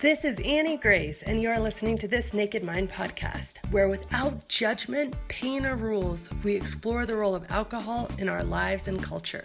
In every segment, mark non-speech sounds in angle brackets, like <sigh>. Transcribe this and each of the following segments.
This is Annie Grace, and you are listening to this Naked Mind podcast, where without judgment, pain, or rules, we explore the role of alcohol in our lives and culture.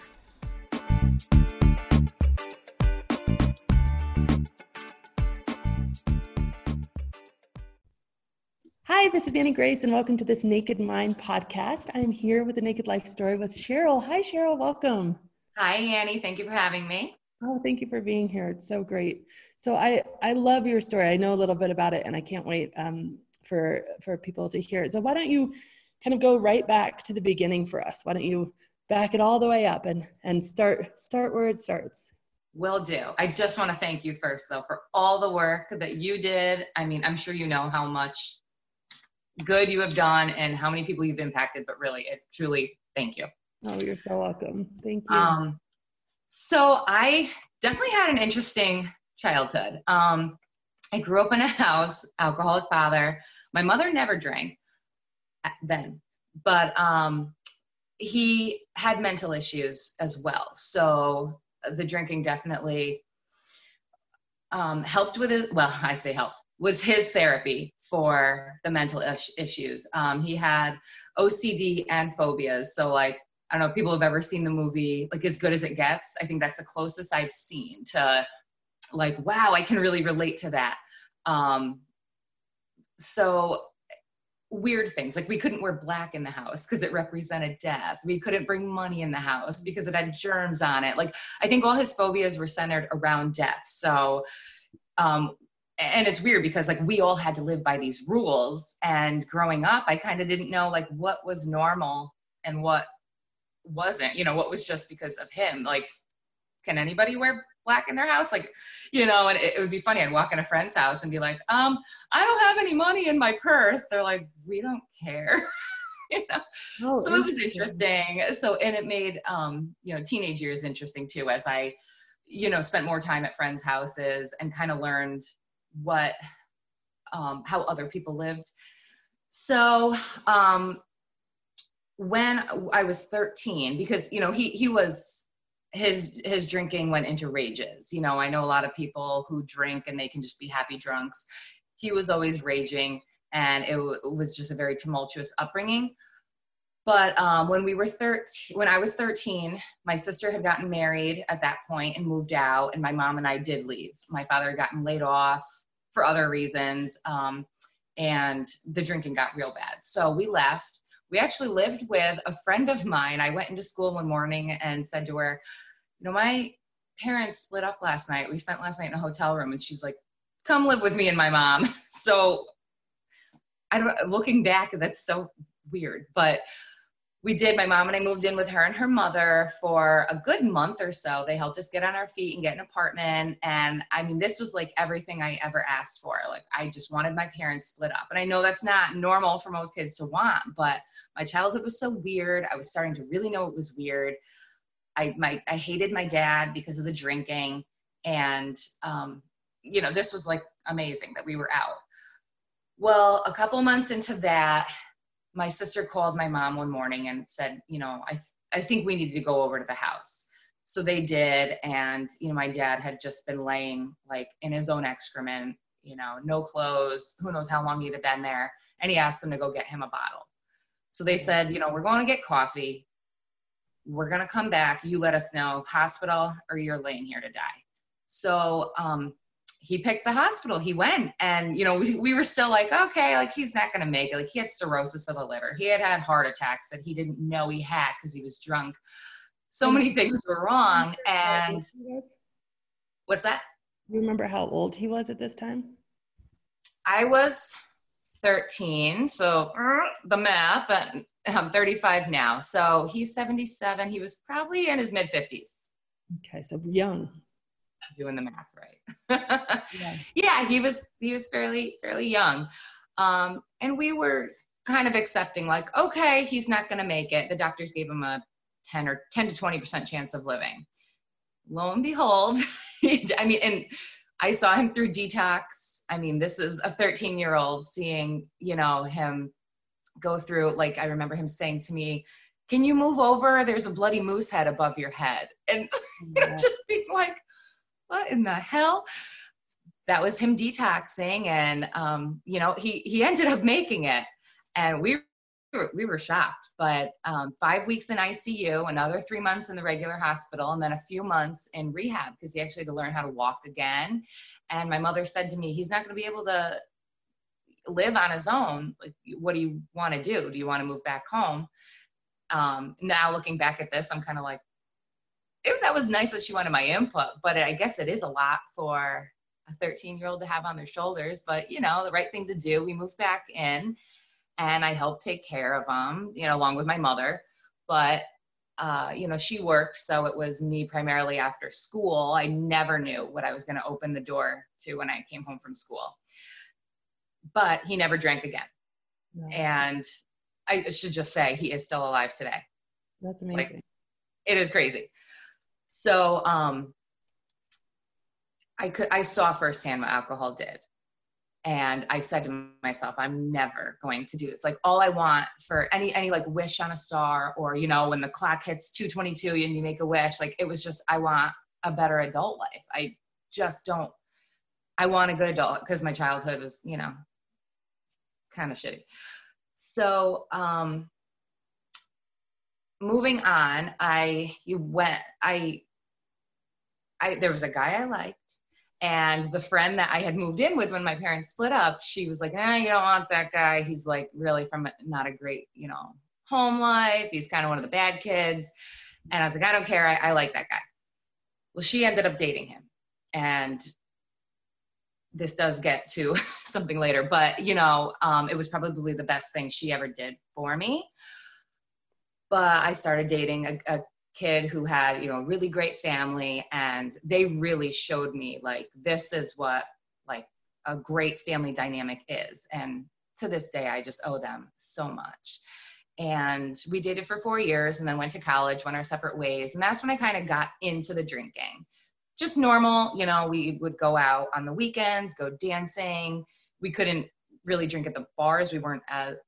Hi, this is Annie Grace, and welcome to this Naked Mind podcast. I'm here with the Naked Life Story with Cheryl. Hi, Cheryl. Welcome. Hi, Annie. Thank you for having me. Oh, thank you for being here. It's so great. So I I love your story. I know a little bit about it, and I can't wait um, for for people to hear it. So why don't you kind of go right back to the beginning for us? Why don't you back it all the way up and and start start where it starts? Will do. I just want to thank you first, though, for all the work that you did. I mean, I'm sure you know how much good you have done and how many people you've impacted, but really, it truly, thank you. Oh, you're so welcome. Thank you. Um, so I definitely had an interesting childhood. Um, I grew up in a house, alcoholic father. My mother never drank then, but um, he had mental issues as well. So the drinking definitely um, helped with it. Well, <laughs> I say helped was his therapy for the mental is- issues. Um, he had OCD and phobias. So like I don't know if people have ever seen the movie like As Good as It Gets. I think that's the closest I've seen to like wow i can really relate to that. Um so weird things like we couldn't wear black in the house because it represented death. We couldn't bring money in the house because it had germs on it. Like i think all his phobias were centered around death. So um and it's weird because like we all had to live by these rules. And growing up i kind of didn't know like what was normal and what wasn't you know what was just because of him. Like can anybody wear black in their house like you know and it, it, would be funny. I'd walk in a friend's house and be like um i don't have any money in my purse. They're like we don't care. <laughs> You know? Oh, so it was interesting. so and it made um you know teenage years interesting too as i you know spent more time at friends houses and kind of learned what um how other people lived. So um when i was 13 because you know he he was his his drinking went into rages. You know i know a lot of people who drink and they can just be happy drunks. He was always raging and it, w- it was just a very tumultuous upbringing. But um, when we were 13 when i was 13 my sister had gotten married at that point and moved out and my mom and i did leave. My father had gotten laid off for other reasons. Um, and the drinking got real bad so we left we actually lived with a friend of mine. I went into school one morning and said to her, You know, my parents split up last night. We spent last night in a hotel room. And she was like, Come live with me and my mom. <laughs> So I don't looking back, that's so weird. But we did. My mom and I moved in with her and her mother for a good month or so. They helped us get on our feet and get an apartment. And I mean, this was like everything I ever asked for. Like, I just wanted my parents split up. And I know that's not normal for most kids to want, but my childhood was so weird. I was starting to really know it was weird. I my I hated my dad because of the drinking, and um, you know, this was like amazing that we were out. Well, a couple months into that, my sister called my mom one morning and said, you know, I, I think we need to go over to the house. So they did. And, you know, my dad had just been laying like in his own excrement, you know, no clothes, who knows how long he'd have been there. And he asked them to go get him a bottle. So they said, you know, we're going to get coffee. We're going to come back. You let us know hospital or you're laying here to die. So um, he picked the hospital. He went, and you know, we, we were still like, okay, like he's not gonna make it. Like he had cirrhosis of the liver. He had had heart attacks that he didn't know he had because he was drunk. So many mm-hmm. things were wrong. And what's that? You remember how old he was at this time? I was 13, so uh, the math. I'm 35 now, so he's 77. He was probably in his mid 50s. Okay, so young doing the math right. yeah. <laughs> yeah, he was he was fairly fairly young, um, and we were kind of accepting like, okay, he's not going to make it. The doctors gave him a 10 or 10 to 20 percent chance of living. Lo and behold, <laughs> I mean, and I saw him through detox. I mean, this is a 13 year old seeing, you know, him go through. Like I remember him saying to me, "Can you move over? There's a bloody moose head above your head," and <laughs> just being like, what in the hell? that was him detoxing and um, you know he he ended up making it. And we were, we were shocked but um, five weeks in icu another three months in the regular hospital and then a few months in rehab because he actually had to learn how to walk again. And my mother said to me he's not going to be able to live on his own. Like what do you want to do? Do you want to move back home? Um, now looking back at this i'm kind of like if that was nice that she wanted my input but i guess it is a lot for a 13 year old to have on their shoulders but you know the right thing to do we moved back in and i helped take care of them, you know along with my mother but uh, you know she works so it was me primarily after school. I never knew what i was going to open the door to when i came home from school. But he never drank again. No. and i should just say he is still alive today. That's amazing. like, it is crazy so um I could I saw firsthand what alcohol did. And I said to myself, I'm never going to do this. Like all I want for any any like wish on a star or you know when the clock hits 222 and you make a wish, like it was just I want a better adult life. I just don't I want a good adult because my childhood was, you know, kind of shitty. So um moving on, I you went I I there was a guy I liked and the friend that I had moved in with when my parents split up, she was like, eh, you don't want that guy. He's like really from not a great, you know, home life. He's kind of one of the bad kids. And I was like, I don't care. I, I like that guy. Well, she ended up dating him. And this does get to <laughs> something later, but you know, um, it was probably the best thing she ever did for me. But I started dating a, a kid who had you know a really great family and they really showed me like this is what like a great family dynamic is. And to this day i just owe them so much. And we dated for four years and then went to college went our separate ways. And that's when i kind of got into the drinking. Just normal you know we would go out on the weekends go dancing. We couldn't really drink at the bars we weren't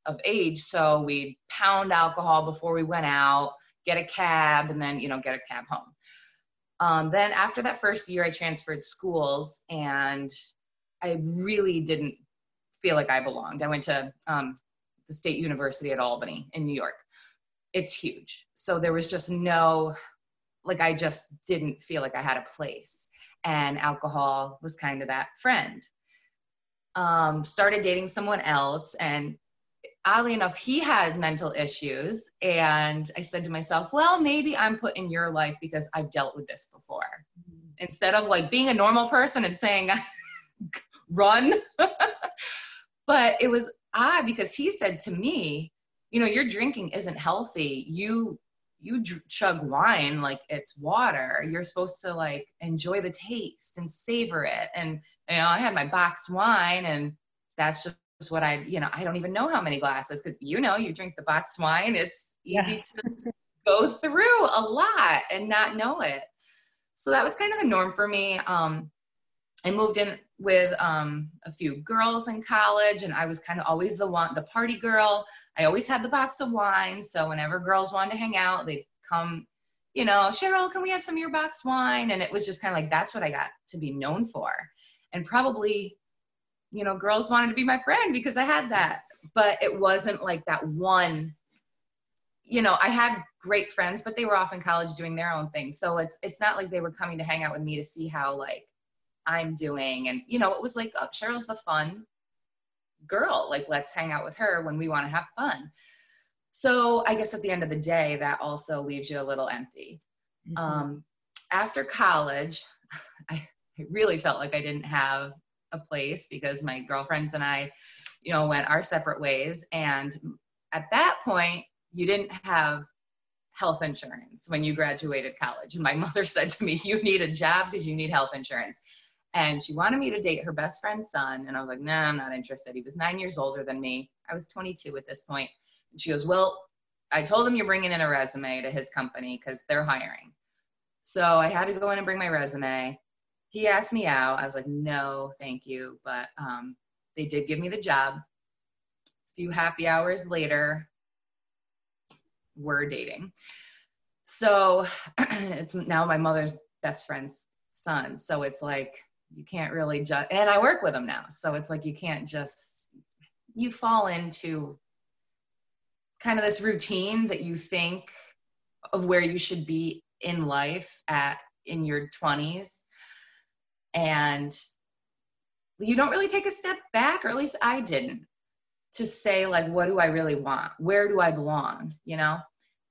of age so we'd pound alcohol before we went out get a cab, and then, you know, get a cab home. Um, then after that first year, I transferred schools and I really didn't feel like I belonged. I went to um, the State University at Albany in New York. It's huge. So there was just no, like, I just didn't feel like I had a place. And alcohol was kind of that friend. Um, started dating someone else, and oddly enough, he had mental issues. And I said to myself, well, maybe I'm put in your life because I've dealt with this before. Mm-hmm. Instead of like being a normal person and saying, <laughs> run. <laughs> but it was odd because he said to me, you know, your drinking isn't healthy. You you chug wine like it's water. You're supposed to like enjoy the taste and savor it. And you know, I had my boxed wine and that's just what I, you know, I don't even know how many glasses because you know, you drink the boxed wine, it's easy yeah. to <laughs> go through a lot and not know it. So that was kind of the norm for me. Um, I moved in with um, a few girls in college, and I was kind of always the one, the party girl. I always had the box of wine, so whenever girls wanted to hang out, they'd come, you know, Cheryl, can we have some of your box wine? And it was just kind of like that's what I got to be known for, and probably you know, girls wanted to be my friend because I had that. But it wasn't like that one, you know, I had great friends, but they were off in college doing their own thing. So it's it's not like they were coming to hang out with me to see how like I'm doing. And you know, it was like, oh, Cheryl's the fun girl. Like let's hang out with her when we want to have fun. So I guess at the end of the day, that also leaves you a little empty. Mm-hmm. Um, after college, <laughs> I, I really felt like I didn't have a place because my girlfriends and I, you know, went our separate ways. And at that point, you didn't have health insurance when you graduated college. And my <laughs> mother said to me, You need a job because you need health insurance. And she wanted me to date her best friend's son. And I was like, No, nah, I'm not interested. He was nine years older than me. I was 22 at this point. And she goes, Well, I told him you're bringing in a resume to his company because they're hiring. So I had to go in and bring my resume he asked me out. I was like, no, thank you. But um, they did give me the job. A few happy hours later, we're dating. So <clears throat> it's now my mother's best friend's son. So it's like you can't really just and i work with them now so it's like you can't just you fall into kind of this routine that you think of where you should be in life at in your 20s and you don't really take a step back or at least i didn't to say like what do i really want? Where do i belong? You know?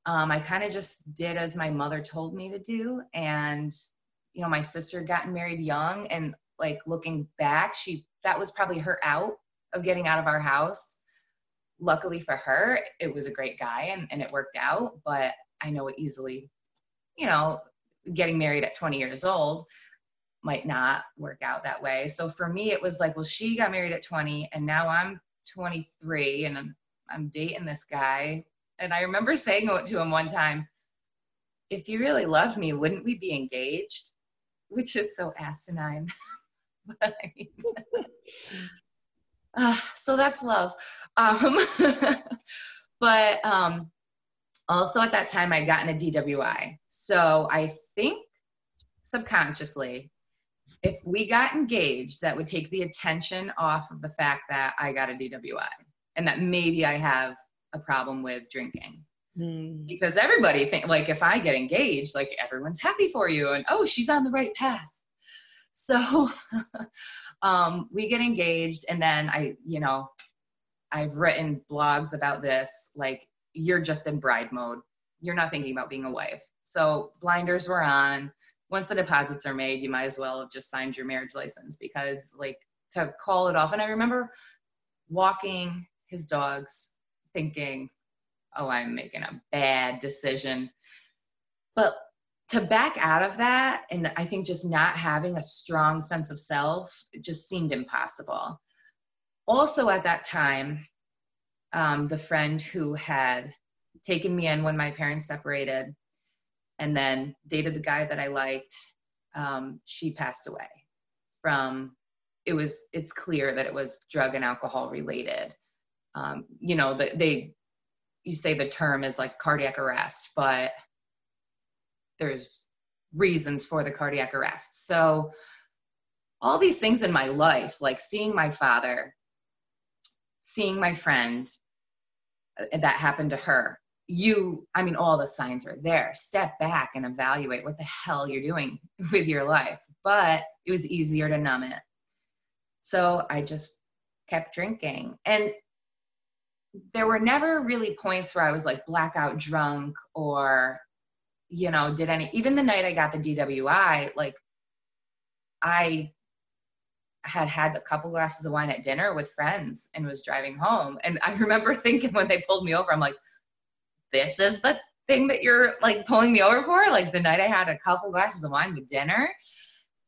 Um, i kind of just did as my mother told me to do and you know my sister gotten married young and like looking back she that was probably her out of getting out of our house. Luckily for her it was a great guy and, and it worked out but i know it easily you know getting married at 20 years old might not work out that way. So for me it was like well she got married at 20 and now i'm 23 and i'm, I'm dating this guy. And i remember saying to him one time if you really loved me wouldn't we be engaged which is so asinine. <laughs> I mean, uh, <laughs> so that's love. Um, <laughs> but um, also at that time, I got in a DWI. So I think subconsciously, if we got engaged, that would take the attention off of the fact that I got a DWI and that maybe I have a problem with drinking. Mm. Because everybody think like if I get engaged, like everyone's happy for you and oh, she's on the right path. So <laughs> um, we get engaged and then I, you know, I've written blogs about this, like you're just in bride mode. You're not thinking about being a wife. So blinders were on. Once the deposits are made, you might as well have just signed your marriage license because like to call it off. And I remember walking his dogs thinking, oh, I'm making a bad decision. But to back out of that, and I think just not having a strong sense of self just seemed impossible. Also, at that time, um, the friend who had taken me in when my parents separated and then dated the guy that I liked, um, she passed away from it was it's clear that it was drug and alcohol related um, you know the, they you say the term is like cardiac arrest, but there's reasons for the cardiac arrest. So all these things in my life, like seeing my father, seeing my friend, uh, that happened to her. You, I mean, all the signs were there. Step back and evaluate what the hell you're doing <laughs> with your life. But it was easier to numb it. So I just kept drinking. And there were never really points where I was like blackout drunk or, you know, did any, even the night I got the DWI, like I had had a couple glasses of wine at dinner with friends and was driving home. And I <laughs> remember thinking when they pulled me over, I'm like, this is the thing that you're like pulling me over for? Like the night I had a couple glasses of wine with dinner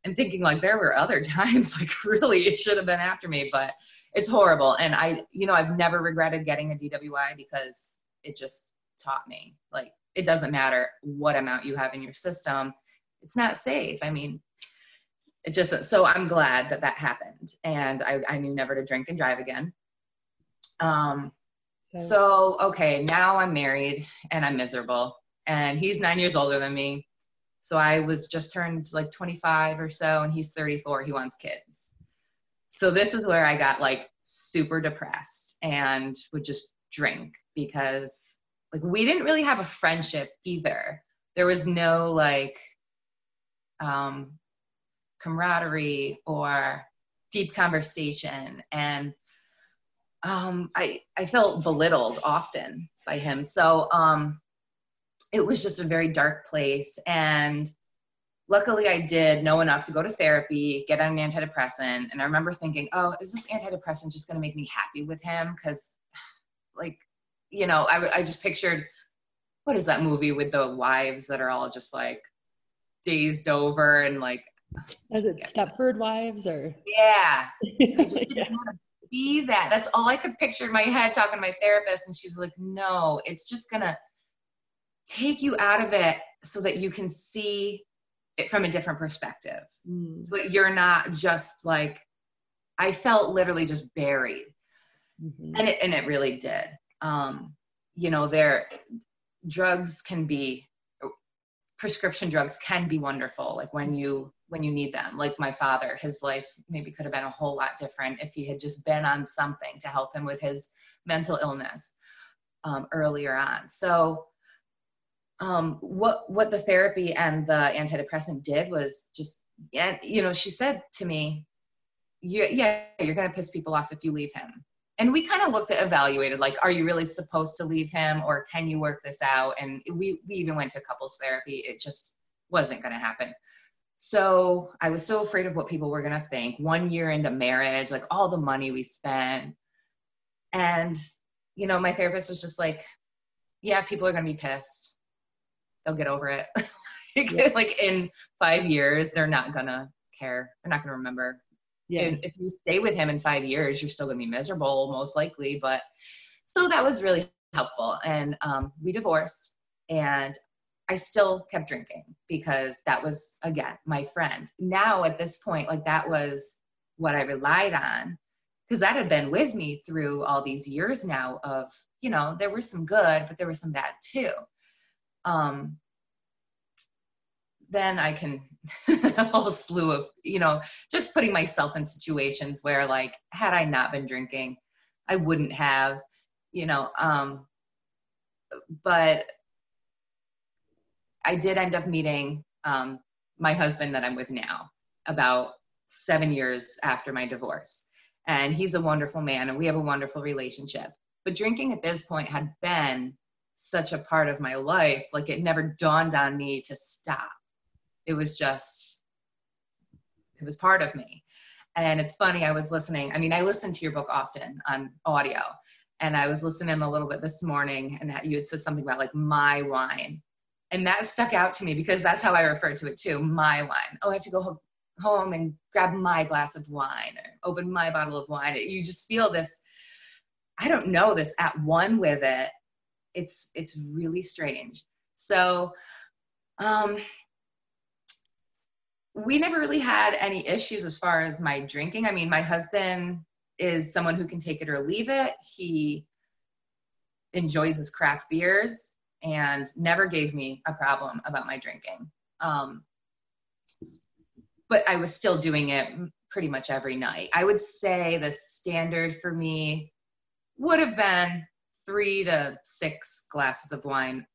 and thinking like there were other <laughs> times, like really it should have been after me, but it's horrible. And I, you know, I've never regretted getting a DWI because it just taught me like it doesn't matter what amount you have in your system, it's not safe. I mean, it just so I'm glad that that happened, and I, I knew never to drink and drive again. Um, okay. so okay, now I'm married and I'm miserable, and he's nine years older than me. So I was just turned like 25 or so, and he's 34. He wants kids. So this is where I got like super depressed and would just drink because like we didn't really have a friendship either. There was no like um, camaraderie or deep conversation and um, I, I felt belittled often by him. So um, it was just a very dark place. And luckily I did know enough to go to therapy, get on an antidepressant. And I remember thinking, oh, is this antidepressant just going to make me happy with him? Because, like, you know, I, I just pictured what is that movie with the wives that are all just like dazed over and like. Is it Stepford Wives or? Yeah. I just <laughs> didn't yeah. want to be that. That's all I could picture in my head talking to my therapist. And she was like, no, it's just going to take you out of it so that you can see it from a different perspective. Mm. So you're not just like, I felt literally just buried. Mm-hmm. And it and it really did. Um, you know, there drugs can be prescription drugs can be wonderful like when you when you need them like my father his life maybe could have been a whole lot different if he had just been on something to help him with his mental illness um, earlier on so um, what what the therapy and the antidepressant did was just yeah you know she said to me Yeah, yeah you're to piss people off if you leave him. And we kind of looked at evaluated like are you really supposed to leave him or can you work this out? And we, we even went to couples therapy. It just wasn't to happen. So i was so afraid of what people were to think. One year into marriage like all the money we spent. And you know my therapist was just like yeah people are to be pissed they'll get over it <laughs> yeah. like in five years they're not to care they're not to remember yeah. And if you stay with him in five years, you're still to be miserable, most likely. But so that was really helpful. And um, we divorced, and I still kept drinking because that was, again, my friend. Now at this point, like that was what I relied on because that had been with me through all these years now of, you know, there was some good, but there was some bad too. Um, then I can <laughs> a whole slew of, you know, just putting myself in situations where like had I not been drinking, I wouldn't have, you know, um but I did end up meeting um my husband that I'm with now about 7 years after my divorce. And he's a wonderful man and we have a wonderful relationship. But drinking at this point had been such a part of my life, like it never dawned on me to stop. It was just it was part of me. And it's funny i was listening i mean i listen to your book often on audio and i was listening a little bit this morning and you had said something about like my wine. And that stuck out to me because that's how i refer to it too my wine. Oh i have to go home and grab my glass of wine or open my bottle of wine. You just feel this i don't know this at one with it it's it's really strange so um we never really had any issues as far as my drinking. I mean, my husband is someone who can take it or leave it. He enjoys his craft beers and never gave me a problem about my drinking. Um, but I was still doing it pretty much every night. I would say the standard for me would have been three to six glasses of wine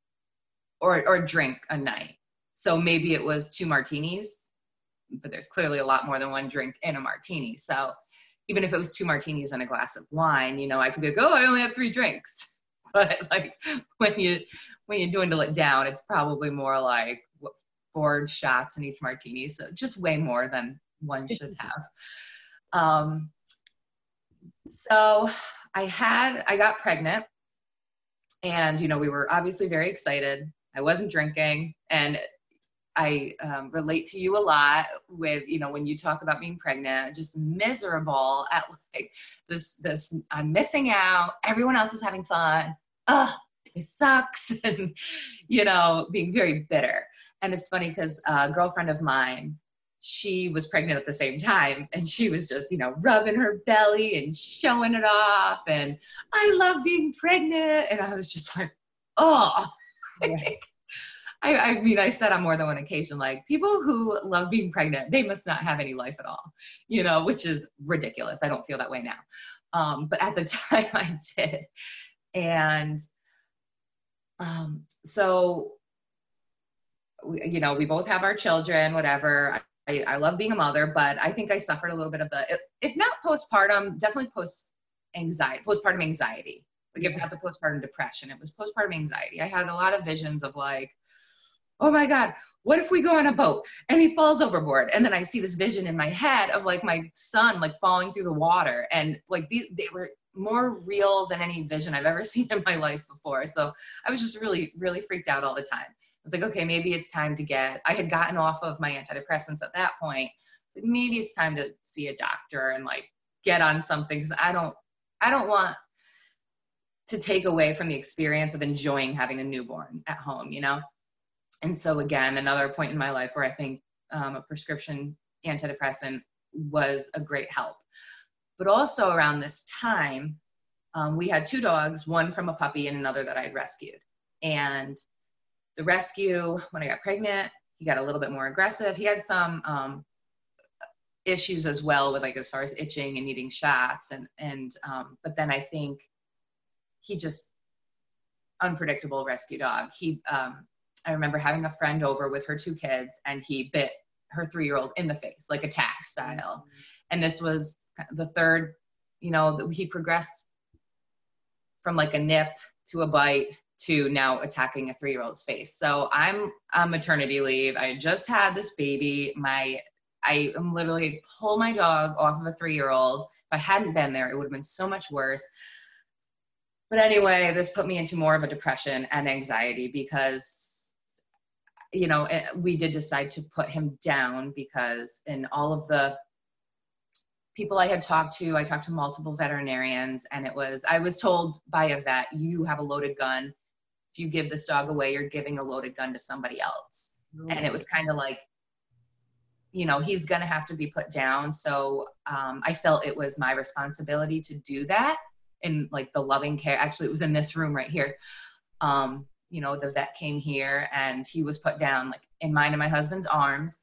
or, or drink a night. So maybe it was two martinis but there's clearly a lot more than one drink in a martini. So even if it was two martinis and a glass of wine, you know, I could be like, oh, I only have three drinks. <laughs> But like when you when you dwindle it down, it's probably more like what, four shots in each martini. So just way more than one should <laughs> have. Um, so I had I got pregnant, and you know we were obviously very excited. I wasn't drinking, and I um, relate to you a lot with, you know, when you talk about being pregnant, just miserable at like this, this, I'm missing out. Everyone else is having fun. Ugh, it sucks. <laughs> and, you know, being very bitter. And it's funny because a girlfriend of mine, she was pregnant at the same time and she was just, you know, rubbing her belly and showing it off. And I love being pregnant. And I was just like, oh. <laughs> Right. I, I, mean, I said on more than one occasion, like people who love being pregnant, they must not have any life at all, you know, which is ridiculous. I don't feel that way now. Um, but at the <laughs> time I did. And um, so, you know, we both have our children, whatever. I, I love being a mother, but I think I suffered a little bit of the, if not postpartum, definitely post anxiety, postpartum anxiety. Like if not the postpartum depression, it was postpartum anxiety. I had a lot of visions of like, oh my God, what if we go on a boat and he falls overboard? And then I see this vision in my head of like my son like falling through the water. And like they, they were more real than any vision I've ever <laughs> seen in my life before. So I was just really, really freaked out all the time. I was like, okay, maybe it's time to get, I had gotten off of my antidepressants at that point. So maybe it's time to see a doctor and like get on something. Cause I don't, I don't want to take away from the experience of enjoying having a newborn at home, you know? and so again another point in my life where i think um, a prescription antidepressant was a great help but also around this time um, we had two dogs one from a puppy and another that i'd rescued and the rescue, when I got pregnant, he got a little bit more aggressive. He had some um, issues as well with like as far as itching and needing shots and and um, but then I think he just unpredictable rescue dog. He um, I remember having a friend over with her two kids and he bit her three year old in the face, like attack style. And this was the third, you know, he progressed from like a nip to a bite to now attacking a three year old's face. So I'm on maternity leave. I just had this baby. My I am literally pull my dog off of a three year old. If I hadn't been there, it would have been so much worse. But anyway, this put me into more of a depression and anxiety because, you know, it, we did decide to put him down because in all of the people I had talked to, I talked to multiple veterinarians, and it was, I was told by a vet, you have a loaded gun. If you give this dog away, you're giving a loaded gun to somebody else. And it was kind of like, you know, he's going to have to be put down. So um, I felt it was my responsibility to do that in like the loving care. Actually, it was in this room right here. Um, you know, the vet came here and he was put down like in mine and my husband's arms.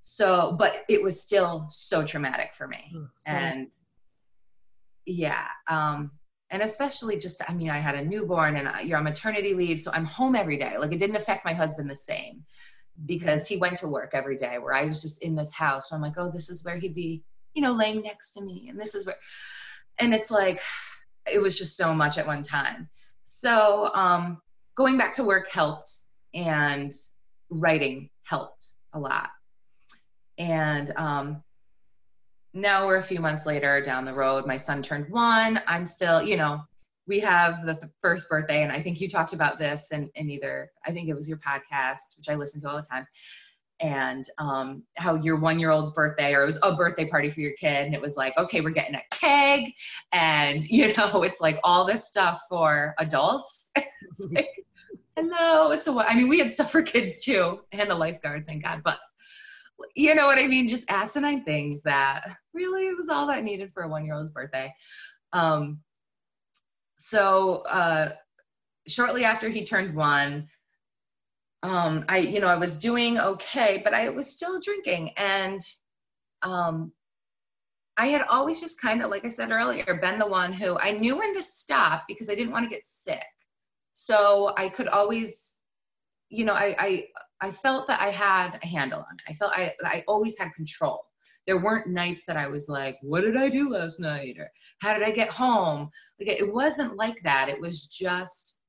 So, but it was still so traumatic for me. Oh, and yeah, um, and especially just, I mean, I had a newborn and you're on maternity leave, so I'm home every day. Like it didn't affect my husband the same because he went to work every day where I was just in this house. So I'm like, oh, this is where he'd be, you know, laying next to me. And this is where, and it's like, it was just so much at one time. So um, going back to work helped, and writing helped a lot. And um, now we're a few months later down the road. My son turned one. I'm still, you know, we have the th- first birthday, and I think you talked about this and in either, I think it was your podcast, which I listen to all the time and um, how your one year old's birthday or it was a birthday party for your kid and it was like okay we're getting a keg and <laughs> you know it's like all this stuff for adults <laughs> it's like hello it's a i mean we had stuff for kids too and a lifeguard thank god but you know what i mean just asinine things that really was all that needed for a one year old's birthday um, so uh, shortly after he turned one um, I, you know, I was doing okay, but I was still drinking. And um, I had always just kind of, like I said earlier, been the one who I knew when to stop because I didn't want to get sick. So I could always, you know, I, I, I felt that I had a handle on it. I felt I, I always had control. There weren't nights that I was like, what did I do last night? Or how did I get home? Like it wasn't like that. It was just,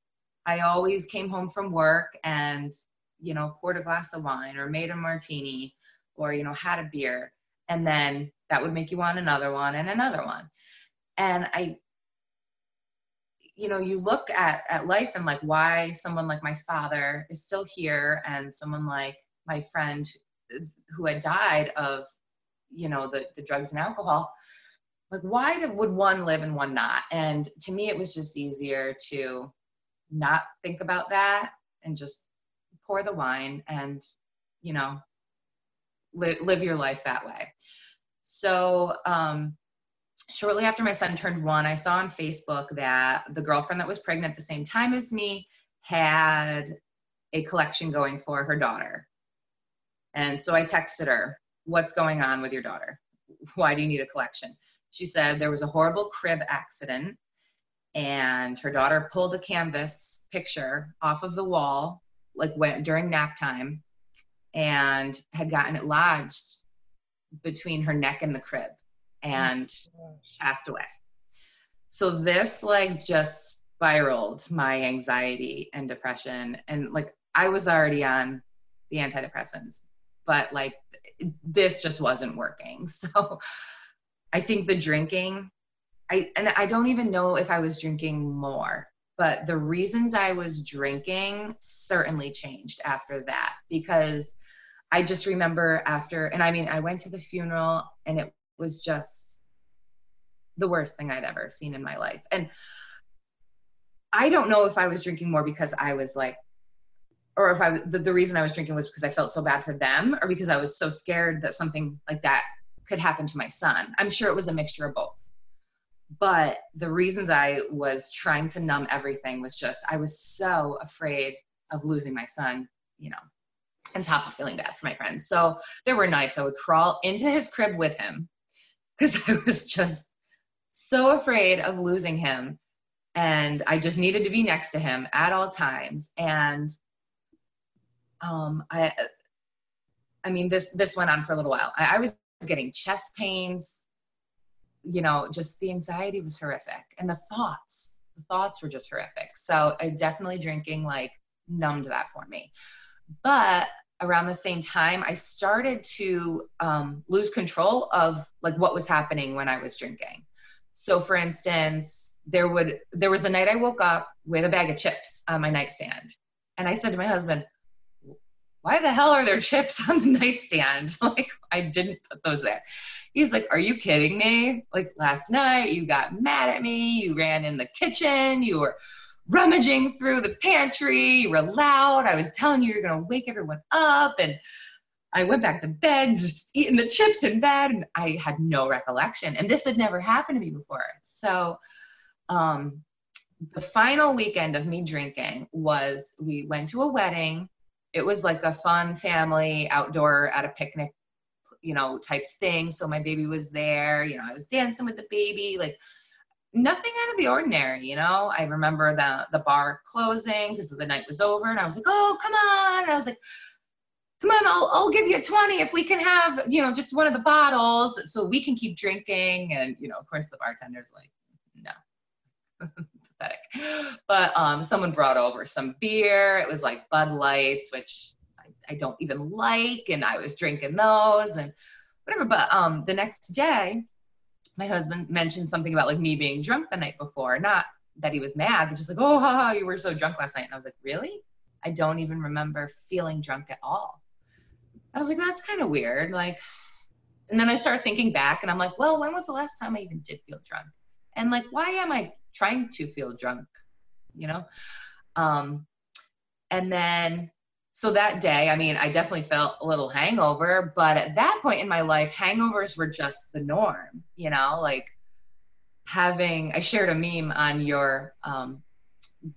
I always came home from work and, you know, poured a glass of wine or made a martini or, you know, had a beer. And then that would make you want another one and another one. And I, you know, you look at, at life and like why someone like my father is still here and someone like my friend who had died of, you know, the, the drugs and alcohol like why would one live and one not? And to me it was just easier to not think about that and just pour the wine and you know li- live your life that way. So um, shortly after my son turned one i saw on facebook that the girlfriend that was pregnant at the same time as me had a collection going for her daughter. And so i texted her what's going on with your daughter? Why do you need a collection? She said there was a horrible crib accident and her daughter pulled a canvas picture off of the wall like went during nap time and had gotten it lodged between her neck and the crib Oh and oh passed away. So this like just spiraled my anxiety and depression. And like i was already on the antidepressants but like this just wasn't working. <laughs> So i think the drinking I and I don't even know if I was drinking more, but the reasons I was drinking certainly changed after that because I just remember after and I mean I went to the funeral and it was just the worst thing I'd ever seen in my life. And I don't know if I was drinking more because I was like or if I the, the reason I was drinking was because I felt so bad for them or because I was so scared that something like that could happen to my son. I'm sure it was a mixture of both but the reasons I was trying to numb everything was just I was so afraid of losing my son, you know, on top of feeling bad for my friends. So there were nights I would crawl into his crib with him because <laughs> I was just so afraid of losing him. And I just needed to be next to him at all times. And um, I, I mean, this this went on for a little while. I, I was getting chest pains. You know, just the anxiety was horrific, and the thoughts, the thoughts were just horrific. So I definitely drinking like numbed that for me. But around the same time, I started to um, lose control of like what was happening when I was drinking. So, for instance, there would there was a night I woke up with a bag of chips on my nightstand, and I said to my husband, "Why the hell are there chips on the nightstand? <laughs> like I didn't put those there." He's like, "Are you kidding me? Like last night you got mad at me, you ran in the kitchen, you were." Rummaging through the pantry. You were loud. I was telling you you're going to wake everyone up. And I went back to bed, just eating the chips in bed. And I had no recollection. And this had never happened to me before. So, um, the final weekend of me drinking was we went to a wedding. It was like a fun family outdoor at a picnic, you know, type thing. So my baby was there. You know, I was dancing with the baby. Like, nothing out of the ordinary, you know. I remember the the bar closing because the night was over, and I was like, "Oh, come on!" And I was like, "Come on, I'll I'll give you a twenty if we can have you know just one of the bottles, so we can keep drinking." And you know, of course, the bartender's like, "No." <laughs> Pathetic. But um, someone brought over some beer. It was like Bud Lights, which I, I don't even like, and I was drinking those and whatever. But um, the next day, my husband mentioned something about like me being drunk the night before. Not that he was mad, but just like, oh, haha, you were so drunk last night. And I was like, really? I don't even remember feeling drunk at all. I was like, that's kind of weird. Like, and then I started thinking back and I'm like, well, when was the last time I even did feel drunk? And like, why am I trying to feel drunk? You know? Um, and then so that day, I mean, I definitely felt a little hangover, but at that point in my life, hangovers were just the norm, you know, like having, I shared a meme on your, um,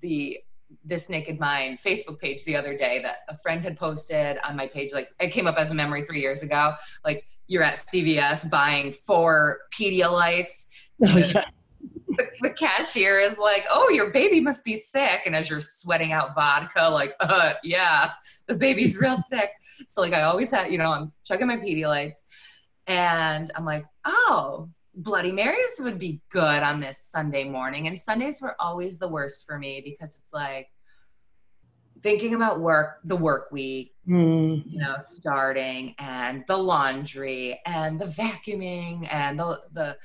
the, this naked mind Facebook page the other day that a friend had posted on my page. Like it came up as a memory three years ago. Like you're at CVS buying four Pedialytes Oh, yeah the, the, cashier is like, "Oh, your baby must be sick," and as you're sweating out vodka, like, "Uh, yeah, the baby's real <laughs> sick." So like, I always had, you know, I'm chugging my Pedialytes, and I'm like, "Oh, Bloody Marys would be good on this Sunday morning." And Sundays were always the worst for me because it's like thinking about work, the work week, mm. you know, starting, and the laundry, and the vacuuming, and the the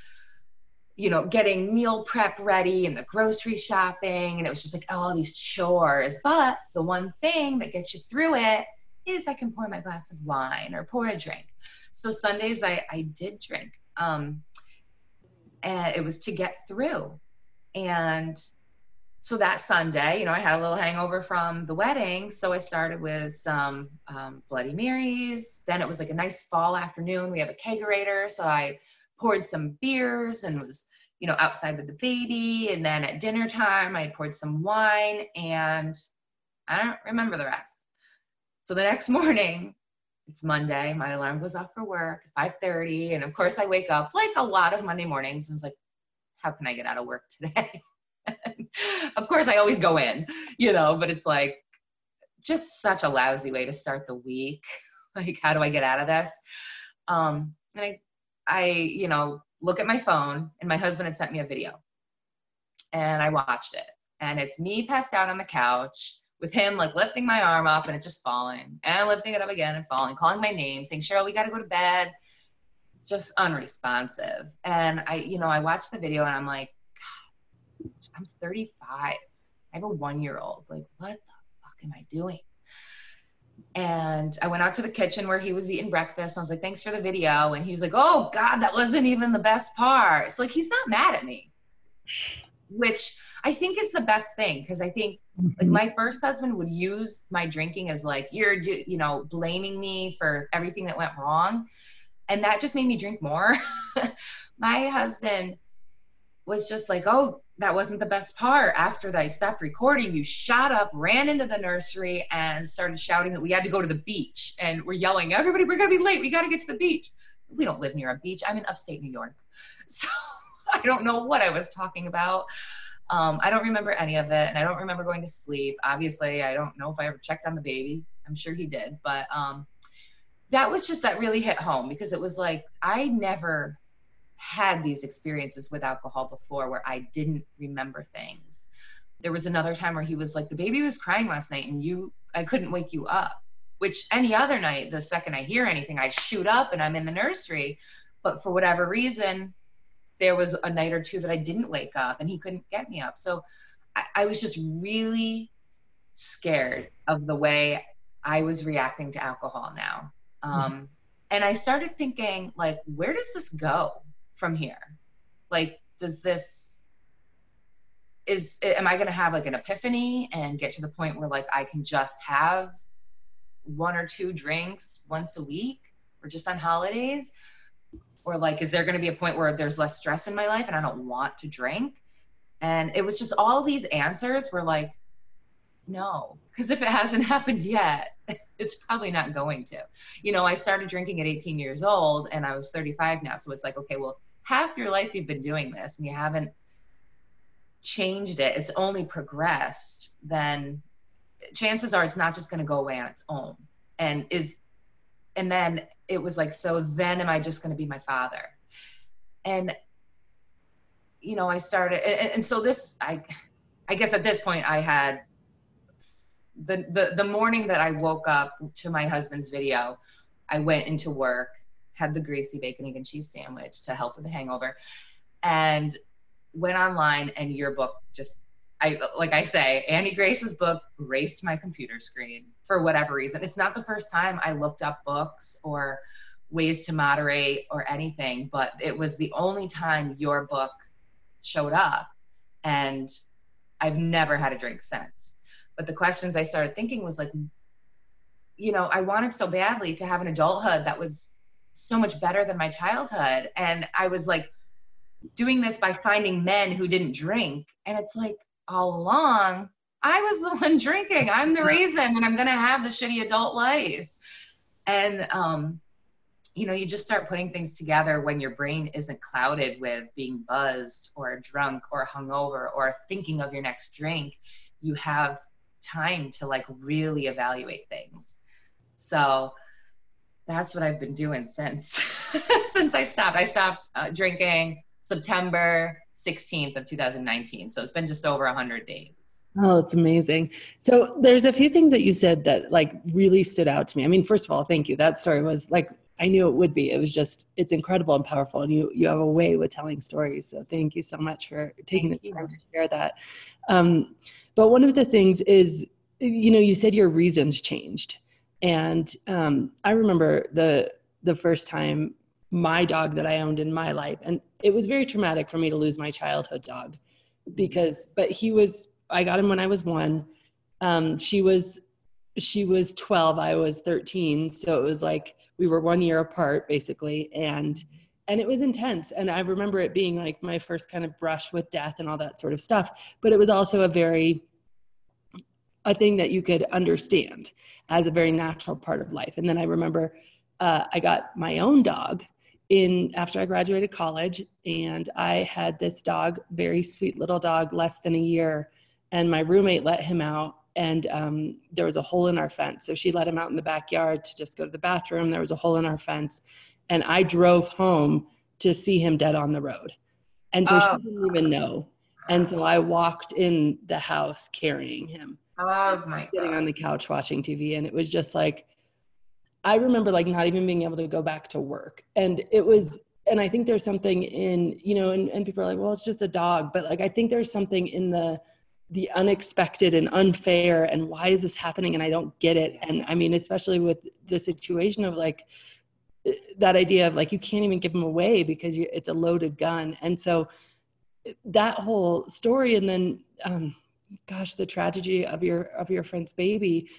you know, getting meal prep ready and the grocery shopping. And it was just like all these chores. But the one thing that gets you through it is I can pour my glass of wine or pour a drink. So Sundays I, I did drink. Um, and it was to get through. And so that Sunday, you know, I had a little hangover from the wedding. So I started with some um, Bloody Marys. Then it was like a nice fall afternoon. We have a kegerator. So I poured some beers and was you know outside with the baby. And then at dinner time i poured some wine and i don't remember the rest. So the next <laughs> morning it's monday my alarm goes off for work 5.30 and of course i wake up like a lot of monday mornings and it's like how can i get out of work today? <laughs> Of course i always go in you know but it's like just such a lousy way to start the week. <laughs> Like how do i get out of this? Um and i I, you know, look at my phone and my husband had sent me a video and I watched it. And it's me passed out on the couch with him like lifting my arm up and it just falling and lifting it up again and falling, calling my name, saying, Cheryl, we got to go to bed. Just unresponsive. And I, you know, I watched the video and I'm like, God, I'm 35. I have a one year old. Like, what the fuck am I doing? And I went out to the kitchen where he was eating breakfast. I was like, thanks for the video. And he was like, oh, God, that wasn't even the best part. So, like, he's not mad at me, which I think is the best thing. Cause I think, like, mm-hmm. my first husband would use my drinking as, like, you're, you know, blaming me for everything that went wrong. And that just made me drink more. <laughs> my husband was just like, oh, that wasn't the best part. After I stopped recording, you shot up, ran into the nursery, and started shouting that we had to go to the beach. And we're yelling, "Everybody, we're gonna be late. We gotta get to the beach." We don't live near a beach. I'm in upstate New York, <laughs> so I don't know what I was talking about. Um, I don't remember any of it, and I don't remember going to sleep. Obviously, I don't know if I ever checked on the baby. I'm sure he did, but um, that was just that really hit home because it was like I never had these experiences with alcohol before where I didn't remember things. There was another time where he was like, The baby was crying last night and you, I couldn't wake you up. Which any other night, the second I hear anything, I shoot up and I'm in the nursery. But for whatever reason, there was a night or two that I didn't wake up and he couldn't get me up. So I, I was just really scared of the way I was reacting to alcohol now. Um, mm-hmm. And I started thinking, like, where does this go? From here? Like, does this is am I going to have like an epiphany and get to the point where like I can just have one or two drinks once a week or just on holidays? Or like, is there going to be a point where there's less stress in my life and I don't want to drink? And it was just all these answers were like, no, because if it hasn't <laughs> happened yet, <laughs> it's probably not going to. You know, I started drinking at 18 years old and I was 35 now. So it's like, okay, well, half your life you've been doing this and you haven't changed it, it's only progressed, then chances are it's not just going to go away on its own. And is and then it was like so then am I just going to be my father? And you know, I started and, and so this I I guess at this point I had the, the the morning that I woke up to my husband's video, I went into work had the greasy bacon, egg, and cheese sandwich to help with the hangover, and went online and your book just I like I say, Annie Grace's book raced my computer screen for whatever reason. It's not the first time I looked up books or ways to moderate or anything, but it was the only time your book showed up. And I've never had a drink since. But the questions I started thinking was like, you know, I wanted so badly to have an adulthood that was so much better than my childhood. And I was like doing this by finding men who didn't drink. And it's like all along, I was the <laughs> one drinking. I'm the reason, and I'm going to have the shitty adult life. And, um, you know, you just start putting things together when your brain isn't clouded with being buzzed or drunk or hungover or thinking of your next drink. You have time to like really evaluate things. So, that's what I've been doing since <laughs> since I stopped. I stopped uh, drinking September 16th of 2019. So it's been just over 100 days. Oh, it's amazing. So there's a few things that you said that like really stood out to me. I mean, first of all, thank you. That story was like I knew it would be. It was just it's incredible and powerful and you you have a way with telling stories. So thank you so much for taking thank the time you. to share that. Um, but one of the things is you know, you said your reasons changed and um, I remember the the first time my dog that I owned in my life, and it was very traumatic for me to lose my childhood dog, because but he was I got him when I was one. Um, she was she was 12 i was 13 so it was like we were one year apart basically. And and it was intense. And i remember it being like my first kind of brush with death and all that sort of stuff. But it was also a very a thing that you could understand as a very natural part of life. And then I remember uh, I got my own dog in after I graduated college, and I had this dog, very sweet little dog, less than a year, and my roommate let him out. And um, there was a hole in our fence. So she let him out in the backyard to just go to the bathroom. There was a hole in our fence. And I drove home to see him dead on the road. And so oh. she didn't even know. And so I walked in the house carrying him. Oh my sitting God. on the couch watching TV, and it was just like I remember like not even being able to go back to work, and it was. And I think there's something in you know, and, and people are like, well, it's just a dog, but like I think there's something in the the unexpected and unfair and why is this happening and I don't get it. And I mean, especially with the situation of like that idea of like you can't even give them away because you, it's a loaded gun. And so that whole story, and then um, gosh the tragedy of your of your friend's baby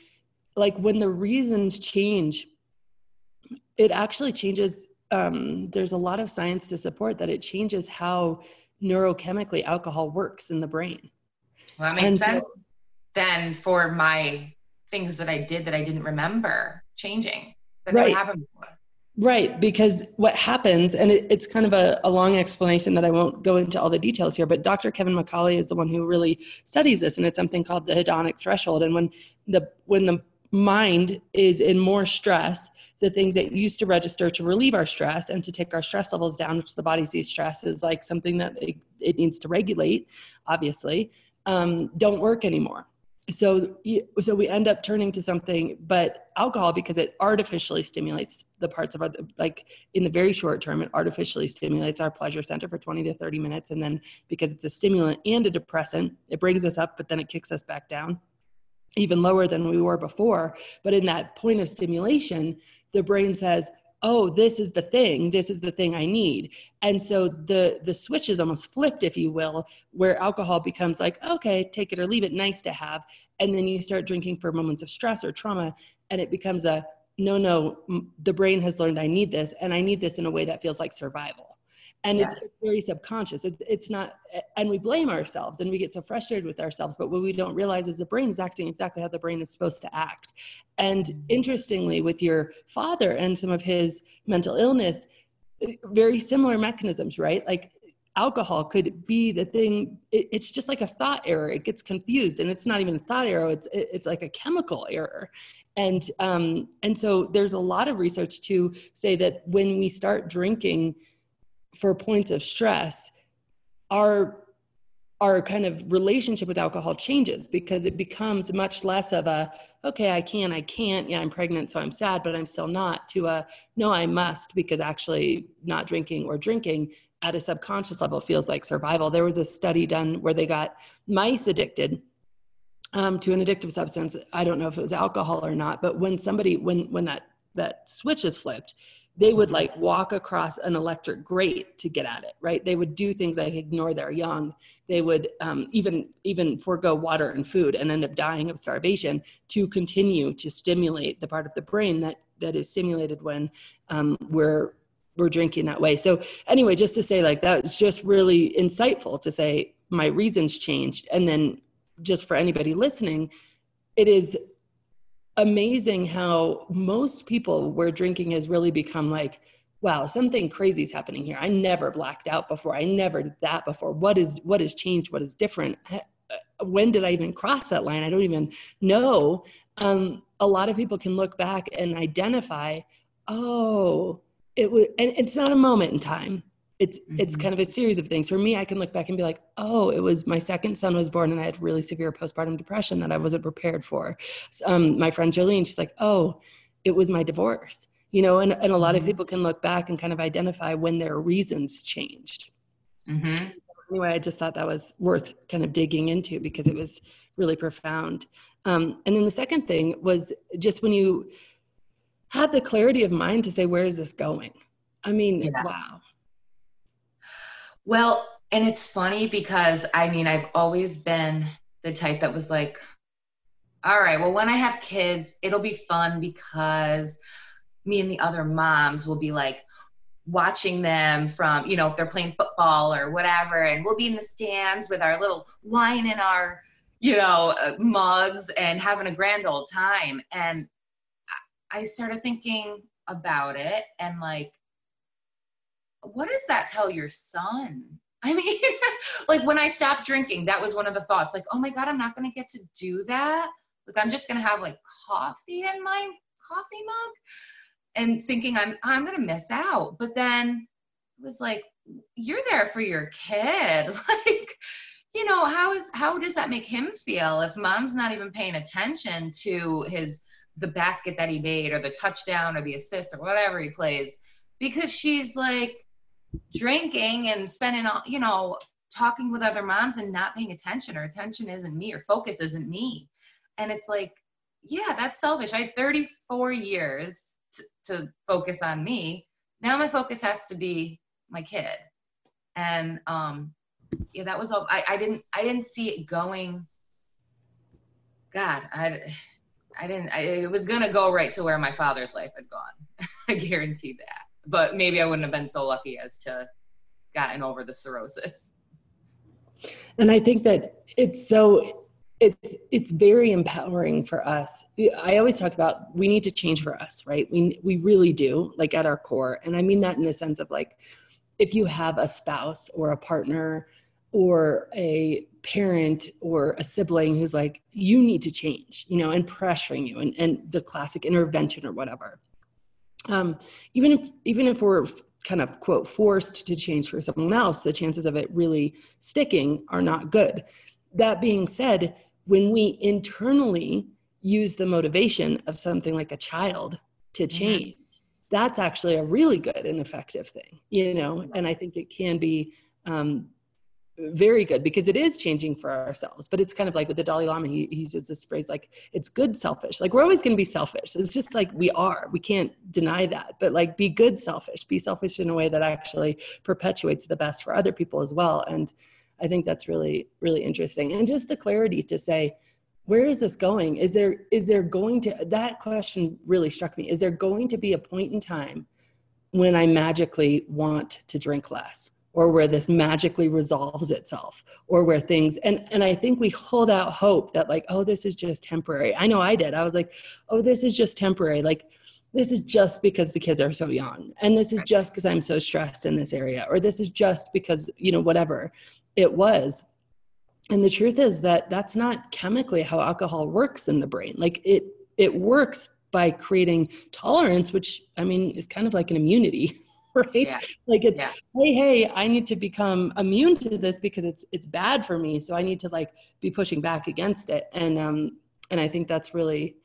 like when the reasons change it actually changes um, there's a lot of science to support that it changes how neurochemically alcohol works in the brain. Well, that makes and sense so, then for my things that I did that I didn't remember changing. That right. never happened before. Right, because what happens, and it, it's kind of a, a, long explanation that I won't go into all the details here, but Dr. Kevin McCauley is the one who really studies this, and it's something called the hedonic threshold. And when the when the mind is in more stress, the things that used to register to relieve our stress and to take our stress levels down, which the body sees stress is like something that it, it needs to regulate, obviously, um, don't work anymore so so we end up turning to something but alcohol because it artificially stimulates the parts of our like in the very short term it artificially stimulates our pleasure center for 20 to 30 minutes. And then because it's a stimulant and a depressant it brings us up but then it kicks us back down even lower than we were before. But in that point of stimulation the brain says oh this is the thing this is the thing i need. And so the the switch is almost flipped if you will where alcohol becomes like okay take it or leave it nice to have. And then you start drinking for moments of stress or trauma and it becomes a no no the brain has learned i need this and i need this in a way that feels like survival and yes. it's very subconscious. It, it's not and we blame ourselves and we get so frustrated with ourselves but what we don't realize is the brain is acting exactly how the brain is supposed to act. And interestingly with your father and some of his mental illness very similar mechanisms right? Like alcohol could be the thing it, it's just like a thought error. It gets confused and it's not even a thought error. It's it, it's like a chemical error. And um and so there's a lot of research to say that when we start drinking for points of stress, our our kind of relationship with alcohol changes because it becomes much less of a okay i can i can't. Yeah i'm pregnant so i'm sad but i'm still not to a no i must because actually not drinking or drinking at a subconscious level feels like survival. There was a study done where they got mice addicted um, to an addictive substance. I don't know if it was alcohol or not but when somebody when when that that switch is flipped they would like walk across an electric grate to get at it right? They would do things like ignore their young. They would um, even even forego water and food and end up dying of starvation to continue to stimulate the part of the brain that that is stimulated when um, we're we're drinking that way. So anyway just to say like that was just really insightful to say my reasons changed. And then just for anybody listening it is amazing how most people where drinking has really become like wow something crazy is happening here. I never blacked out before. I never did that before. What is what has changed? What is different? Uh, when did i even cross that line? I don't even know. Um, a lot of people can look back and identify oh it was and it's not a moment in time it's mm-hmm. it's kind of a series of things for me i can look back and be like oh it was my second son was born and i had really severe postpartum depression that i wasn't prepared for um, my friend jolene she's like oh it was my divorce you know and, and a lot mm-hmm. of people can look back and kind of identify when their reasons changed mm-hmm. anyway i just thought that was worth kind of digging into because it was really profound um, and then the second thing was just when you had the clarity of mind to say where is this going i mean yeah. wow well, and it's funny because I mean, I've always been the type that was like, all right, well, when I have kids, it'll be fun because me and the other moms will be like watching them from, you know, if they're playing football or whatever, and we'll be in the stands with our little wine in our, you know, uh, mugs and having a grand old time. And I started thinking about it and like, what does that tell your son? I mean, <laughs> like when I stopped drinking, that was one of the thoughts like, oh my God, I'm not going to get to do that. Like, I'm just going to have like coffee in my coffee mug and thinking I'm, I'm going to miss out. But then it was like, you're there for your kid. <laughs> like, you know, how is, how does that make him feel if mom's not even paying attention to his, the basket that he made or the touchdown or the assist or whatever he plays? Because she's like, drinking and spending all, you know, talking with other moms and not paying attention or attention isn't me or focus isn't me. And it's like, yeah, that's selfish. I had 34 years to, to focus on me. Now my focus has to be my kid. And um, yeah, that was all. I, I didn't I didn't see it going. God, I I didn't. I, it was gonna go right to where my father's life had gone. <laughs> I guarantee that but maybe I wouldn't have been so lucky as to gotten over the cirrhosis. And I think that it's so it's it's very empowering for us. I always talk about we need to change for us right? We we really do like at our core. And i mean that in the sense of like if you have a spouse or a partner or a parent or a sibling who's like you need to change you know and pressuring you and, and the classic intervention or whatever um, even if even if we're kind of quote forced to change for someone else the chances of it really sticking are not good that being said when we internally use the motivation of something like a child to mm-hmm. change mm-hmm. that's actually a really good and effective thing you know and i think it can be um, very good because it is changing for ourselves but it's kind of like with the dalai lama he, he uses this phrase like it's good selfish like we're always going to be selfish it's just like we are we can't deny that but like be good selfish be selfish in a way that actually perpetuates the best for other people as well and I think that's really, really interesting. And just the clarity to say, where is this going? Is there, is there going to, that question really struck me. Is there going to be a point in time when I magically want to drink less? Or where this magically resolves itself or where things and and i think we hold out hope that like oh this is just temporary. I know i did. I was like oh this is just temporary. Like this is just because the kids are so young and this is just because i'm so stressed in this area or this is just because you know whatever it was. And the truth is that that's not chemically how alcohol works in the brain. Like it it works by creating tolerance which i mean is kind of like an immunity <laughs> right yeah. like it's yeah. hey hey i need to become immune to this because it's it's bad for me so i need to like be pushing back against it and um and i think that's really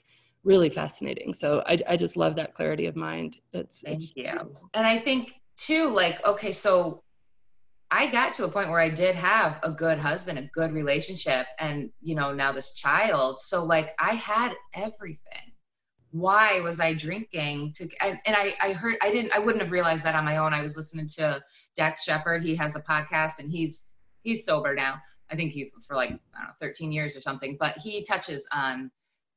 really fascinating so i, I just love that clarity of mind it's thank it's, you and i think too like okay so I got to a point where I did have a good husband, a good relationship, and you know, now this child. So like I had everything. Why was I drinking to and, and I, I heard I didn't I wouldn't have realized that on my own. I was listening to Dax Shepard. He has a podcast and he's he's sober now. I think he's for like, I don't know, 13 years or something, but he touches on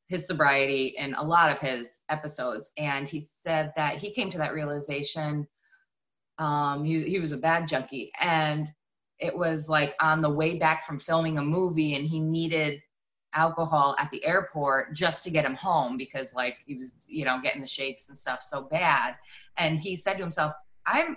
his sobriety in a lot of his episodes. And he said that he came to that realization um, he, he was a bad junkie. And it was like on the way back from filming a movie, and he needed alcohol at the airport just to get him home because like he was you know getting the shakes and stuff so bad. And he said to himself i'm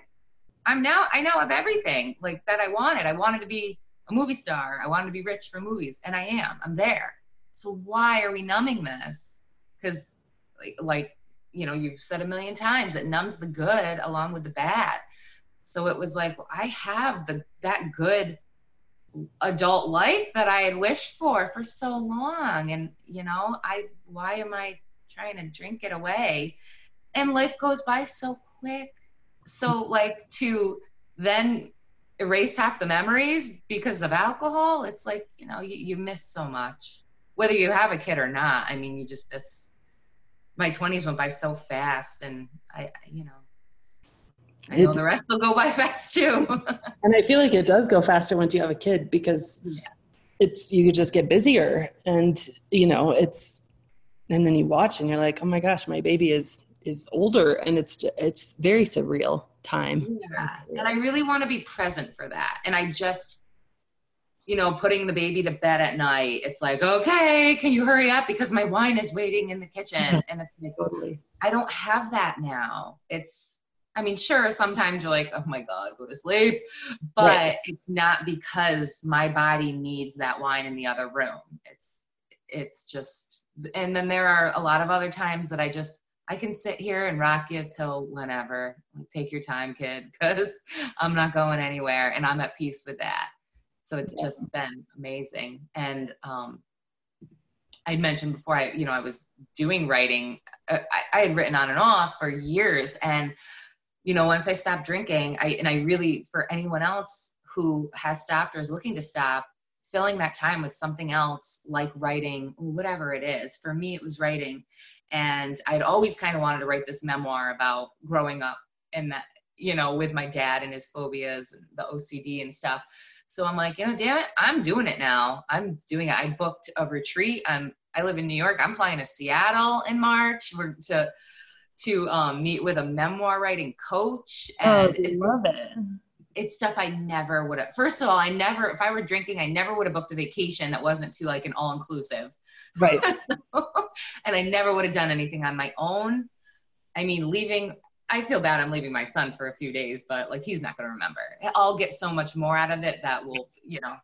i'm now i now have everything like that i wanted. I wanted to be a movie star. I wanted to be rich for movies and i am. I'm there. So why are we numbing this? Because like, like you know you've said a million times it numbs the good along with the bad. So it was like well, i have the that good adult life that i had wished for for so long. And you know i why am i trying to drink it away? And life goes by so quick. So like to then erase half the memories because of alcohol it's like you know you, you miss so much. Whether you have a kid or not i mean you just miss my 20s went by so fast and I, you know, I know the rest will go by <laughs> fast too. and I feel like it does go faster once you have a kid because yeah. it's, you just get busier and, you know, it's, and then you watch and you're like, oh my gosh, my baby is, is older and it's, it's very surreal time. Yeah. And I really want to be present for that. And I just, you know, putting the baby to bed at night, it's like, okay, can you hurry up because my wine is waiting in the kitchen? <laughs> And it's like, totally. I don't have that now. It's, I mean, sure, sometimes you're like, oh my God, go to sleep. But right. it's not because my body needs that wine in the other room. It's, it's just, and then there are a lot of other times that I just, I can sit here and rock you till whenever. Take your time, kid, <laughs> because I'm not going anywhere and I'm at peace with that. So it's just been amazing. And um, I mentioned before, I you know I was doing writing. Uh, I, I had written on and off for years, and you know once I stopped drinking, I and I really for anyone else who has stopped or is looking to stop, filling that time with something else like writing, whatever it is. For me, it was writing, and I'd always kind of wanted to write this memoir about growing up and that you know with my dad and his phobias and the OCD and stuff. So I'm like, you know, damn it, I'm doing it now. I'm doing it. I booked a retreat. I'm I live in New York. I'm flying to Seattle in March. We're to to um, meet with a memoir writing coach. And oh, I love it. it's stuff I never would have. First of all, I never, if I were drinking, I never would have booked a vacation that wasn't to like an all inclusive. Right. <laughs> so, and I never would have done anything on my own. I mean, leaving, I feel bad I'm leaving my son for a few days, but like he's not going to remember. I'll get so much more out of it that will, you know,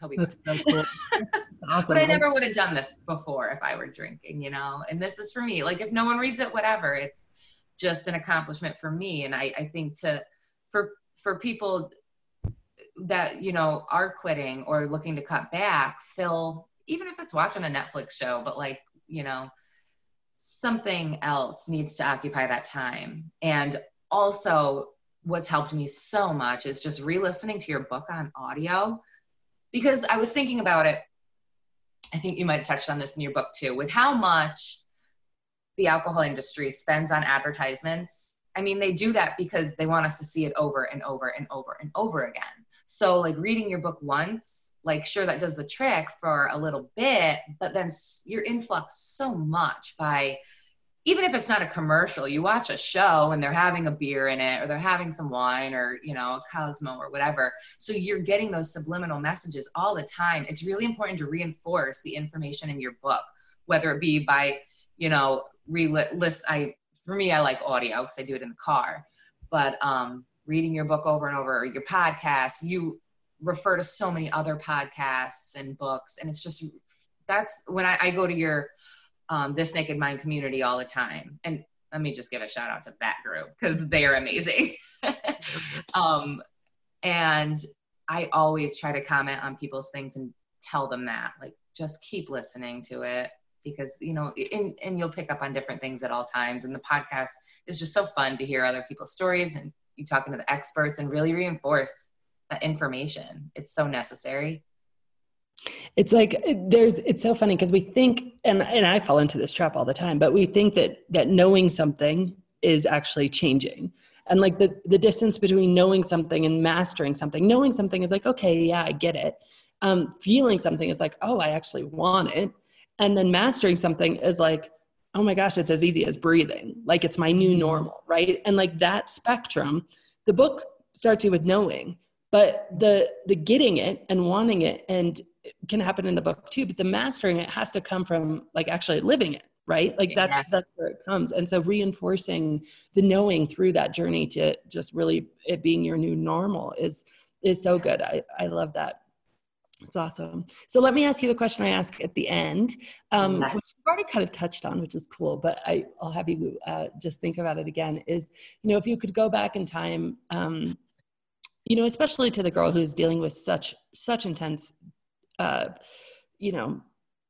he'll be. That's so cool. awesome. <laughs> but I never would have done this before if I were drinking, you know, and this is for me. Like if no one reads it, whatever, it's just an accomplishment for me. And I, I think to, for for people that you know are quitting or looking to cut back fill even if it's watching a netflix show but like you know something else needs to occupy that time and also what's helped me so much is just re-listening to your book on audio because i was thinking about it i think you might have touched on this in your book too with how much the alcohol industry spends on advertisements I mean, they do that because they want us to see it over and over and over and over again. So, like reading your book once, like, sure, that does the trick for a little bit, but then you're influxed so much by even if it's not a commercial, you watch a show and they're having a beer in it or they're having some wine or, you know, Cosmo or whatever. So you're getting those subliminal messages all the time. It's really important to reinforce the information in your book, whether it be by, you know, re-list, I for me, I like audio because I do it in the car. But um, reading your book over and over, or your podcast, you refer to so many other podcasts and books, and it's just that's when I, I go to your um, This Naked Mind community all the time. And let me just give a shout out to that group because they are amazing. <laughs> um, and I always try to comment on people's things and tell them that, like, just keep listening to it because you know and, and you'll pick up on different things at all times and the podcast is just so fun to hear other people's stories and you talking to the experts and really reinforce that information it's so necessary it's like there's it's so funny because we think and and I fall into this trap all the time but we think that that knowing something is actually changing and like the the distance between knowing something and mastering something knowing something is like okay yeah I get it um, feeling something is like oh I actually want it and then mastering something is like, oh my gosh, it's as easy as breathing. Like it's my new mm-hmm. normal, right? And like that spectrum, the book starts you with knowing, but the the getting it and wanting it and can happen in the book too, but the mastering it has to come from like actually living it, right? Like that's yeah. that's where it comes. And so reinforcing the knowing through that journey to just really it being your new normal is is so good. I I love that. It's awesome. So let me ask you the question I ask at the end, um, which you've already kind of touched on, which is cool, but I, will have you uh, just think about it again. Is you know if you could go back in time, um, you know, especially to the girl who's dealing with such such intense, uh, you know,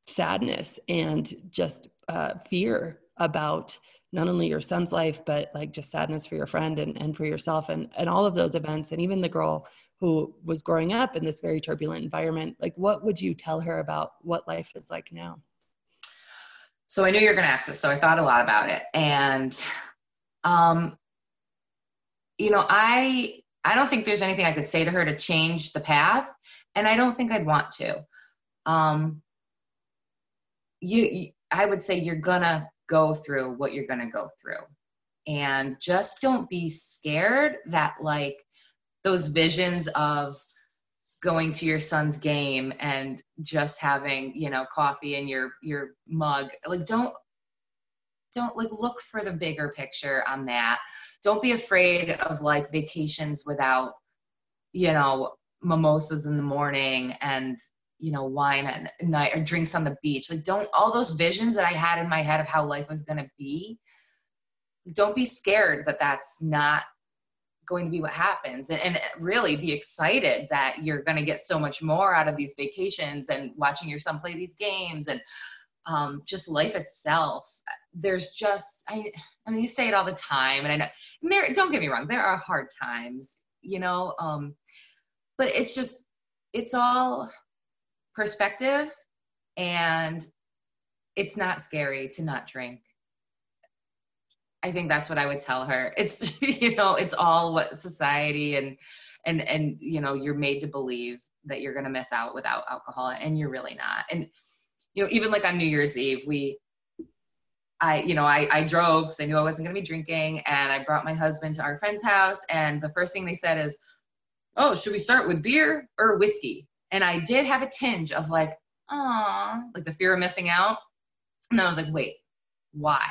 sadness and just uh, fear about not only your son's life but like just sadness for your friend and, and for yourself and, and all of those events and even the girl who was growing up in this very turbulent environment. Like what would you tell her about what life is like now? So i knew you were going to ask this so i thought a lot about it. And um you know i i don't think there's anything i could say to her to change the path and i don't think i'd want to. Um you, you i would say you're gonna go through what you're gonna go through. And just don't be scared that like those visions of going to your son's game and just having you know coffee in your your mug like don't don't like look for the bigger picture on that. Don't be afraid of like vacations without you know mimosas in the morning and you know wine at night or drinks on the beach. Like don't all those visions that i had in my head of how life was going to be don't be scared that that's not going to be what happens. And, and really be excited that you're going to get so much more out of these vacations and watching your son play these games and um, just life itself. There's just I, I mean you say it all the time and i know and there don't get me wrong there are hard times you know um, but it's just it's all perspective and it's not scary to not drink I think that's what I would tell her. It's <laughs> you know, it's all what society and and and you know, you're made to believe that you're going to miss out without alcohol and you're really not. And you know, even like on New Year's Eve, we I, you know, I, I drove because I knew I wasn't going to be drinking, and I brought my husband to our friend's house. And the first thing they said is, "Oh, should we start with beer or whiskey?" And I did have a tinge of like, "Ah," like the fear of missing out. And I was like, "Wait, why?"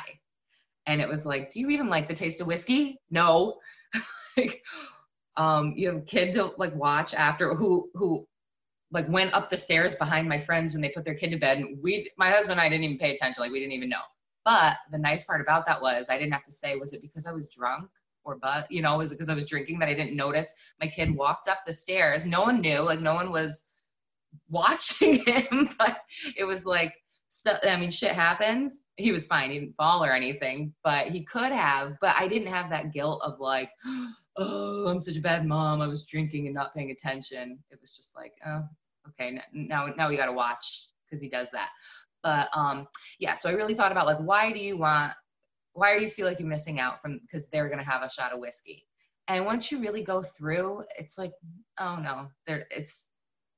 And it was like, "Do you even like the taste of whiskey?" No. <laughs> like, um, you have a kid to like watch after who who like went up the stairs behind my friends when they put their kid to bed, and we, my husband and I, didn't even pay attention. Like we didn't even know but the nice part about that was I didn't have to say, was it because I was drunk or but, you know, was it because I was drinking that I didn't notice? My kid walked up the stairs. No one knew, like no one was <laughs> watching him, <laughs> but it was like stuff. I mean, shit happens. He was fine. He didn't fall or anything, but he could have. But I didn't have that guilt of like, <gasps> oh, I'm such a bad mom. I was drinking and not paying attention. It was just like, oh, okay, now now we got to watch because he does that. But um, yeah, so I really thought about like, why do you want, why are you feel like you're missing out from, because they're to have a shot of whiskey. And once you really go through, it's like, oh no, there, it's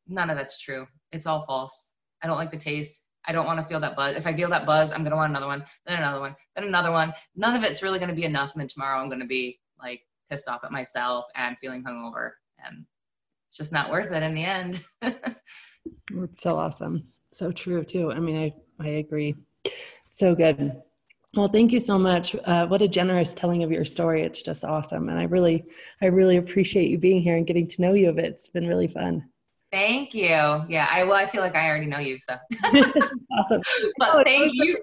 none of that's true. It's all false. I don't like the taste. I don't want to feel that buzz. If I feel that buzz, I'm to want another one, then another one, then another one. None of it's really to be enough. And then tomorrow I'm to be like pissed off at myself and feeling hungover. And it's just not worth it in the end. <laughs> it's so awesome so true too. I mean, I, I agree. So good. Well, thank you so much. Uh, what a generous telling of your story. It's just awesome. And I really, I really appreciate you being here and getting to know you of it. It's been really fun. Thank you. Yeah. I, well, I feel like I already know you. So <laughs> awesome. <laughs> but oh, thank you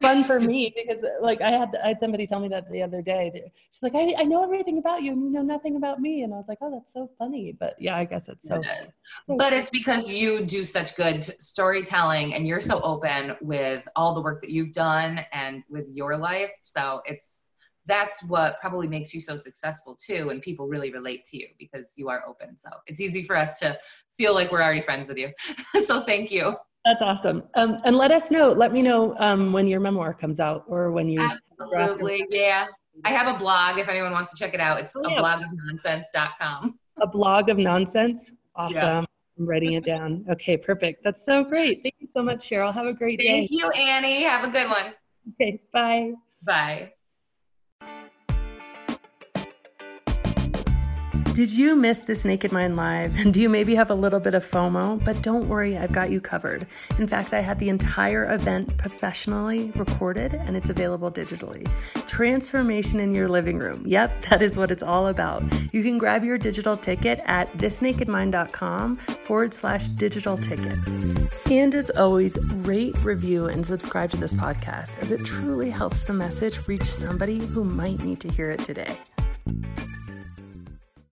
fun for me because like I had I had somebody tell me that the other day. She's like, I, I know everything about you and you know nothing about me. And I was like, oh, that's so funny. But yeah, I guess it's so. It but it's because you do such good storytelling and you're so open with all the work that you've done and with your life. So it's that's what probably makes you so successful too and people really relate to you because you are open so it's easy for us to feel like we're already friends with you <laughs> so thank you that's awesome. Um, and let us know. Let me know um, when your memoir comes out or when you. Absolutely, yeah. I have a blog if anyone wants to check it out. It's oh, yeah. a blog of nonsense.com. A blog of nonsense? Awesome. Yeah. I'm writing it down. Okay, perfect. That's so great. Thank you so much, Cheryl. Have a great day. Thank you, Annie. Have a good one. Okay, bye. Bye. Did you miss this Naked Mind Live? And <laughs> do you maybe have a little bit of FOMO? But don't worry, I've got you covered. In fact, I had the entire event professionally recorded and it's available digitally. Transformation in your living room. Yep, <laughs> that is what it's all about. You can grab your digital ticket at thisnakedmind.com forward slash digital ticket. And as always, rate, review, and subscribe to this podcast as it truly helps the message reach somebody who might need to hear it today.